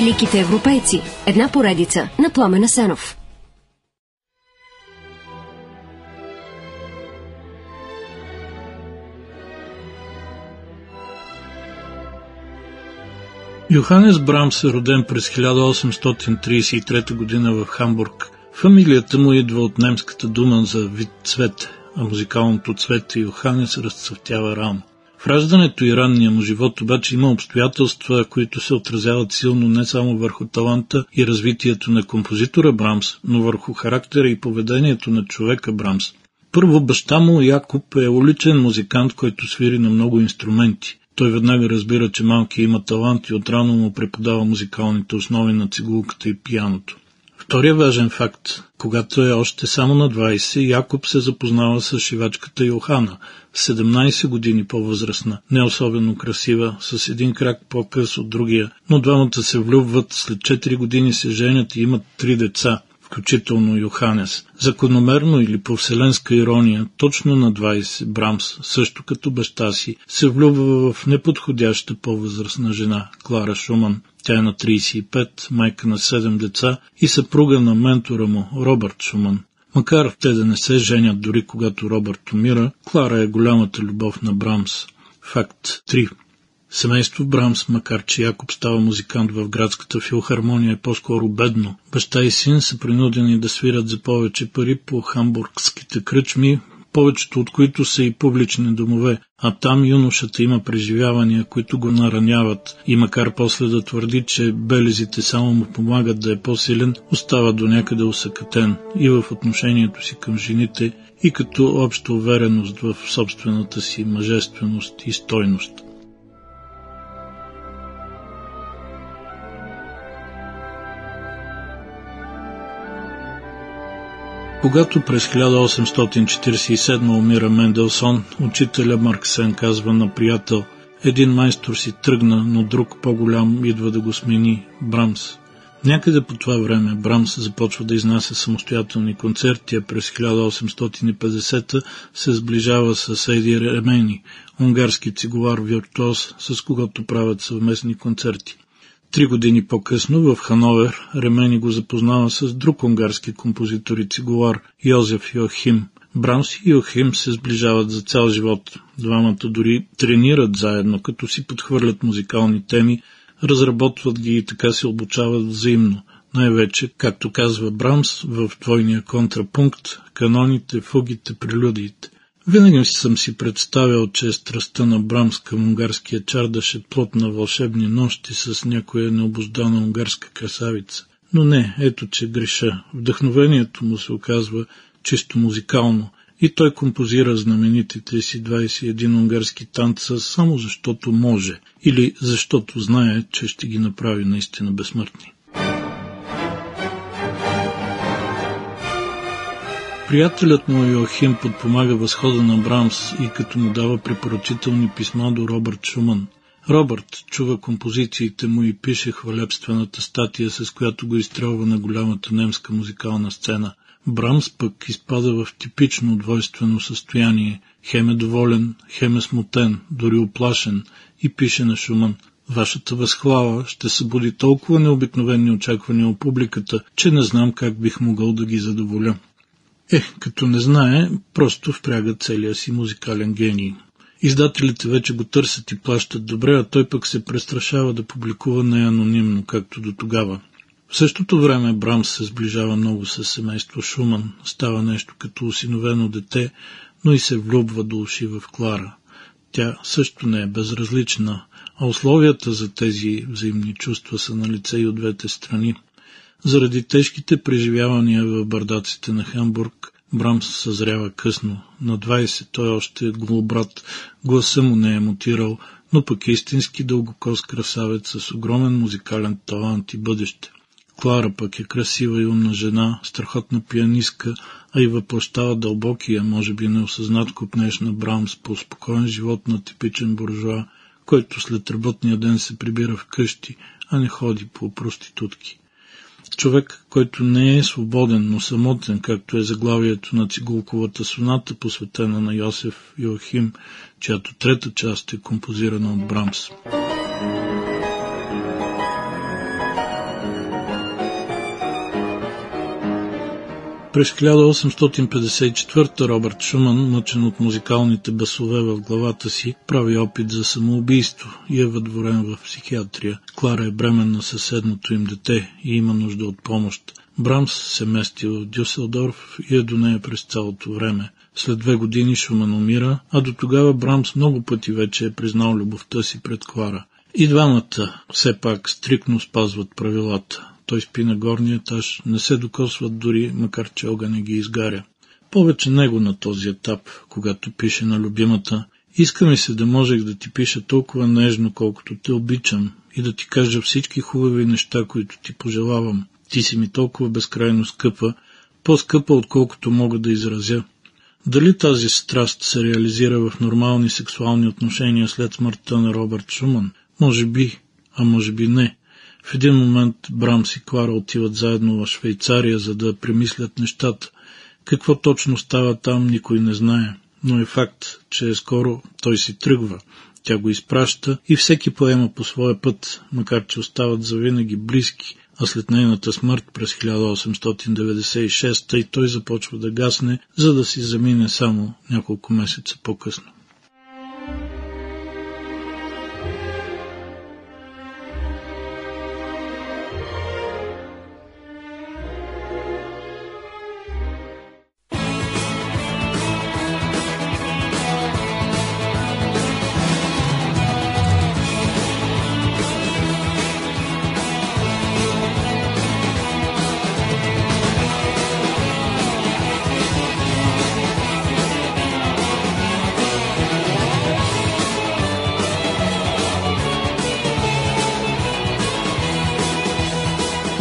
Великите европейци. Една поредица на Пламена Сенов. Йоханес Брамс е роден през 1833 г. в Хамбург. Фамилията му идва от немската дума за вид цвет, а музикалното цвете Йоханес разцъфтява рано. Раждането и ранния му живот обаче има обстоятелства, които се отразяват силно не само върху таланта и развитието на композитора Брамс, но върху характера и поведението на човека Брамс. Първо, баща му Якоб е уличен музикант, който свири на много инструменти. Той веднага разбира, че малки има талант и отрано му преподава музикалните основи на цигулката и пияното. Втория важен факт. Когато е още само на 20, Якоб се запознава с шивачката Йохана, 17 години по-възрастна, не особено красива, с един крак по-къс от другия, но двамата се влюбват, след 4 години се женят и имат три деца включително Йоханес. Закономерно или по вселенска ирония, точно на 20 Брамс, също като баща си, се влюбва в неподходяща по-възрастна жена, Клара Шуман. Тя е на 35, майка на 7 деца и съпруга на ментора му, Робърт Шуман. Макар те да не се женят дори когато Робърт умира, Клара е голямата любов на Брамс. Факт 3. Семейство Брамс, макар че Якоб става музикант в градската филхармония е по-скоро бедно. Баща и син са принудени да свират за повече пари по хамбургските кръчми, повечето от които са и публични домове, а там юношата има преживявания, които го нараняват и макар после да твърди, че белезите само му помагат да е по-силен, остава до някъде усъкътен и в отношението си към жените, и като обща увереност в собствената си мъжественост и стойност. Когато през 1847 умира Менделсон, учителя Марксен казва на приятел, един майстор си тръгна, но друг по-голям идва да го смени, Брамс. Някъде по това време Брамс започва да изнася самостоятелни концерти, а през 1850 се сближава с Ейди Ремени, унгарски цигулар виртуоз, с когото правят съвместни концерти. Три години по-късно в Хановер Ремени го запознава с друг унгарски композитор и цигулар Йозеф Йохим. Брамс и Йохим се сближават за цял живот. Двамата дори тренират заедно, като си подхвърлят музикални теми, разработват ги и така се обучават взаимно. Най-вече, както казва Брамс в двойния контрапункт, каноните, фугите, прелюдиите. Винаги съм си представял, че страстта на Брамс към унгарския чардаш е плод на вълшебни нощи с някоя необоздана унгарска красавица. Но не, ето че греша. Вдъхновението му се оказва чисто музикално и той композира знаменитите си 21 унгарски танца само защото може или защото знае, че ще ги направи наистина безсмъртни. Приятелят му Йоахим подпомага възхода на Брамс и като му дава препоръчителни писма до Робърт Шуман. Робърт чува композициите му и пише хвалебствената статия, с която го изстрелва на голямата немска музикална сцена. Брамс пък изпада в типично двойствено състояние. Хем е доволен, хем е смутен, дори оплашен и пише на Шуман. Вашата възхвала ще събуди толкова необикновени очаквания от публиката, че не знам как бих могъл да ги задоволя. Е, като не знае, просто впряга целия си музикален гений. Издателите вече го търсят и плащат добре, а той пък се престрашава да публикува неанонимно, както до тогава. В същото време Брамс се сближава много с семейство Шуман, става нещо като осиновено дете, но и се влюбва до уши в Клара. Тя също не е безразлична, а условията за тези взаимни чувства са на лице и от двете страни. Заради тежките преживявания в бардаците на Хамбург, Брамс съзрява късно. На 20 той още е голобрат, гласа му не е мутирал, но пък е истински дългокос красавец с огромен музикален талант и бъдеще. Клара пък е красива и умна жена, страхотна пианистка, а и въплащава дълбокия, може би неосъзнат купнеш на Брамс по спокоен живот на типичен буржуа, който след работния ден се прибира в къщи, а не ходи по проститутки. Човек, който не е свободен, но самотен, както е заглавието на цигулковата соната, посветена на Йосеф Йоахим, чиято трета част е композирана от Брамс. През 1854 Робърт Шуман, мъчен от музикалните басове в главата си, прави опит за самоубийство и е въдворен в психиатрия. Клара е бременна съседното им дете и има нужда от помощ. Брамс се мести в Дюселдорф и е до нея през цялото време. След две години Шуман умира, а до тогава Брамс много пъти вече е признал любовта си пред Клара. И двамата все пак стрикно спазват правилата. Той спи на горния етаж, не се докосват дори, макар че огън не ги изгаря. Повече него на този етап, когато пише на любимата, иска ми се да можех да ти пиша толкова нежно, колкото те обичам и да ти кажа всички хубави неща, които ти пожелавам. Ти си ми толкова безкрайно скъпа, по-скъпа, отколкото мога да изразя. Дали тази страст се реализира в нормални сексуални отношения след смъртта на Робърт Шуман? Може би, а може би не. В един момент Брамс и Клара отиват заедно в Швейцария, за да премислят нещата. Какво точно става там, никой не знае. Но е факт, че скоро той си тръгва. Тя го изпраща и всеки поема по своя път, макар че остават завинаги близки, а след нейната смърт през 1896 и той започва да гасне, за да си замине само няколко месеца по-късно.